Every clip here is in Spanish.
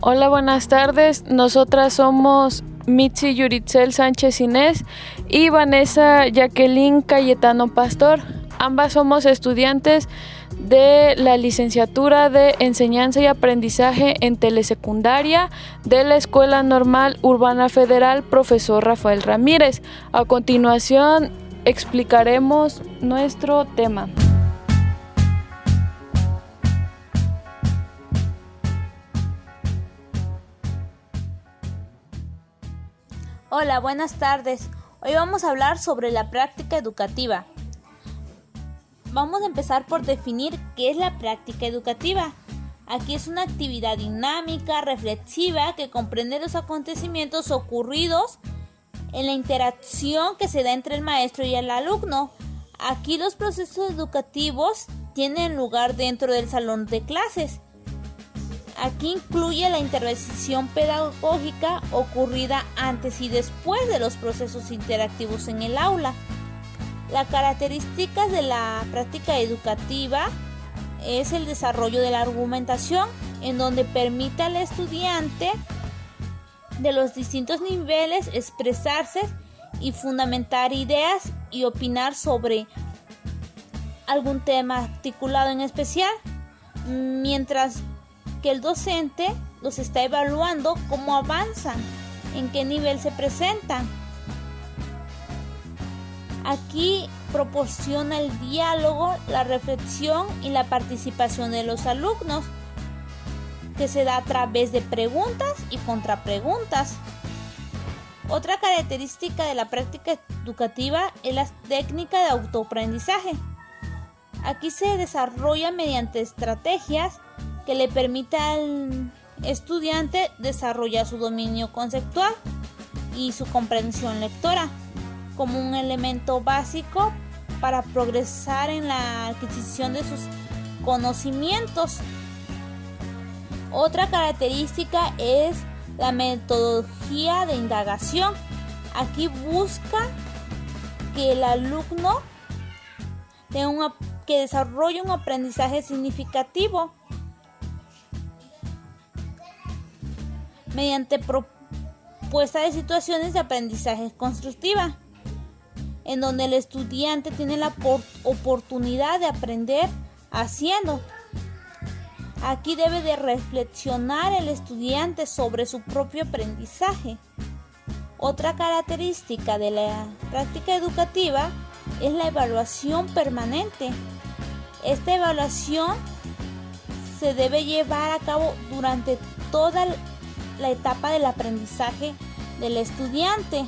Hola, buenas tardes. Nosotras somos Mitzi Yuritzel Sánchez Inés y Vanessa Jacqueline Cayetano Pastor. Ambas somos estudiantes de la licenciatura de Enseñanza y Aprendizaje en Telesecundaria de la Escuela Normal Urbana Federal Profesor Rafael Ramírez. A continuación explicaremos nuestro tema. Hola, buenas tardes. Hoy vamos a hablar sobre la práctica educativa. Vamos a empezar por definir qué es la práctica educativa. Aquí es una actividad dinámica, reflexiva, que comprende los acontecimientos ocurridos en la interacción que se da entre el maestro y el alumno. Aquí los procesos educativos tienen lugar dentro del salón de clases Aquí incluye la intervención pedagógica ocurrida antes y después de los procesos interactivos en el aula. Las características de la práctica educativa es el desarrollo de la argumentación, en donde permite al estudiante de los distintos niveles expresarse y fundamentar ideas y opinar sobre algún tema articulado en especial, mientras que el docente los está evaluando cómo avanzan, en qué nivel se presentan. Aquí proporciona el diálogo, la reflexión y la participación de los alumnos, que se da a través de preguntas y contrapreguntas. Otra característica de la práctica educativa es la técnica de autoaprendizaje. Aquí se desarrolla mediante estrategias que le permita al estudiante desarrollar su dominio conceptual y su comprensión lectora como un elemento básico para progresar en la adquisición de sus conocimientos. Otra característica es la metodología de indagación. Aquí busca que el alumno tenga que desarrolle un aprendizaje significativo mediante propuesta de situaciones de aprendizaje constructiva, en donde el estudiante tiene la oportunidad de aprender haciendo. Aquí debe de reflexionar el estudiante sobre su propio aprendizaje. Otra característica de la práctica educativa es la evaluación permanente. Esta evaluación se debe llevar a cabo durante toda la etapa del aprendizaje del estudiante.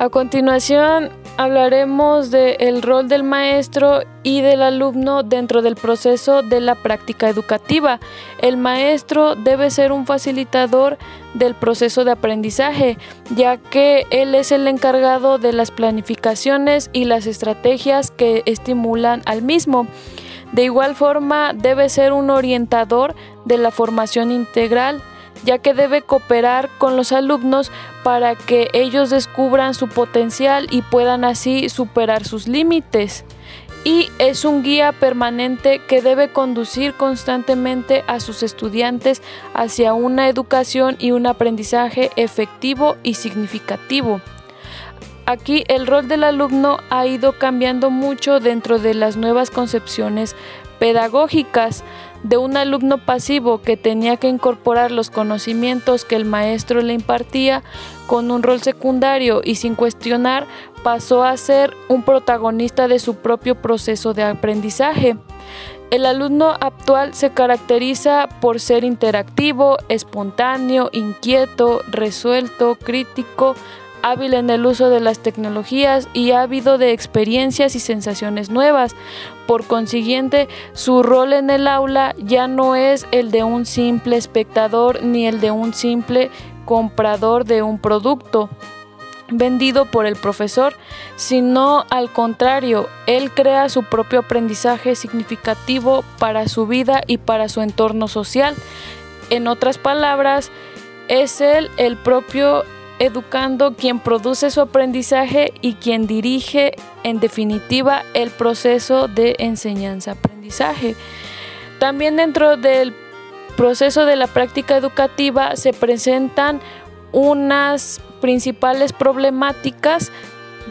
A continuación hablaremos del rol del maestro y del alumno dentro del proceso de la práctica educativa. El maestro debe ser un facilitador del proceso de aprendizaje, ya que él es el encargado de las planificaciones y las estrategias que estimulan al mismo. De igual forma, debe ser un orientador de la formación integral ya que debe cooperar con los alumnos para que ellos descubran su potencial y puedan así superar sus límites. Y es un guía permanente que debe conducir constantemente a sus estudiantes hacia una educación y un aprendizaje efectivo y significativo. Aquí el rol del alumno ha ido cambiando mucho dentro de las nuevas concepciones pedagógicas de un alumno pasivo que tenía que incorporar los conocimientos que el maestro le impartía con un rol secundario y sin cuestionar pasó a ser un protagonista de su propio proceso de aprendizaje. El alumno actual se caracteriza por ser interactivo, espontáneo, inquieto, resuelto, crítico, hábil en el uso de las tecnologías y ávido de experiencias y sensaciones nuevas. Por consiguiente, su rol en el aula ya no es el de un simple espectador ni el de un simple comprador de un producto vendido por el profesor, sino al contrario, él crea su propio aprendizaje significativo para su vida y para su entorno social. En otras palabras, es él el propio educando quien produce su aprendizaje y quien dirige en definitiva el proceso de enseñanza-aprendizaje. También dentro del proceso de la práctica educativa se presentan unas principales problemáticas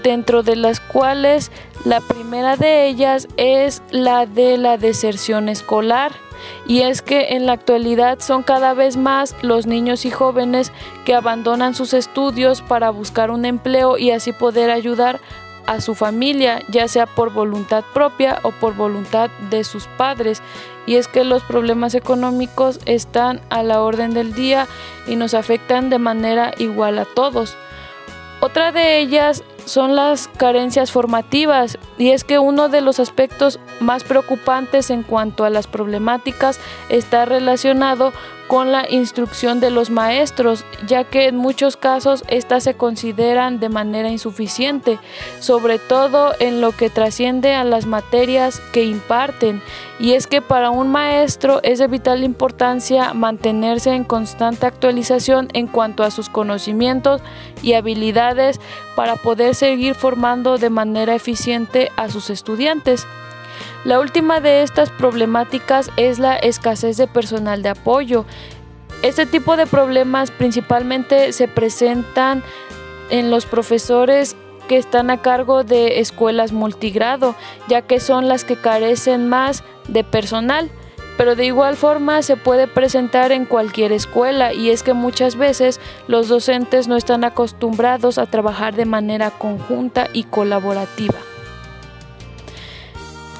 dentro de las cuales la primera de ellas es la de la deserción escolar y es que en la actualidad son cada vez más los niños y jóvenes que abandonan sus estudios para buscar un empleo y así poder ayudar a su familia, ya sea por voluntad propia o por voluntad de sus padres. Y es que los problemas económicos están a la orden del día y nos afectan de manera igual a todos. Otra de ellas son las carencias formativas y es que uno de los aspectos más preocupantes en cuanto a las problemáticas está relacionado con la instrucción de los maestros, ya que en muchos casos éstas se consideran de manera insuficiente, sobre todo en lo que trasciende a las materias que imparten. Y es que para un maestro es de vital importancia mantenerse en constante actualización en cuanto a sus conocimientos y habilidades para poder seguir formando de manera eficiente a sus estudiantes. La última de estas problemáticas es la escasez de personal de apoyo. Este tipo de problemas principalmente se presentan en los profesores que están a cargo de escuelas multigrado, ya que son las que carecen más de personal. Pero de igual forma se puede presentar en cualquier escuela y es que muchas veces los docentes no están acostumbrados a trabajar de manera conjunta y colaborativa.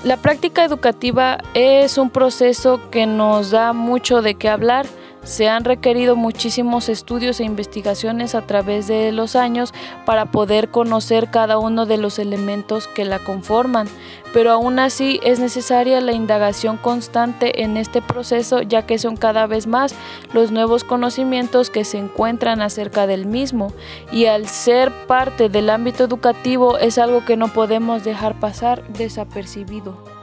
La práctica educativa es un proceso que nos da mucho de qué hablar. Se han requerido muchísimos estudios e investigaciones a través de los años para poder conocer cada uno de los elementos que la conforman, pero aún así es necesaria la indagación constante en este proceso ya que son cada vez más los nuevos conocimientos que se encuentran acerca del mismo y al ser parte del ámbito educativo es algo que no podemos dejar pasar desapercibido.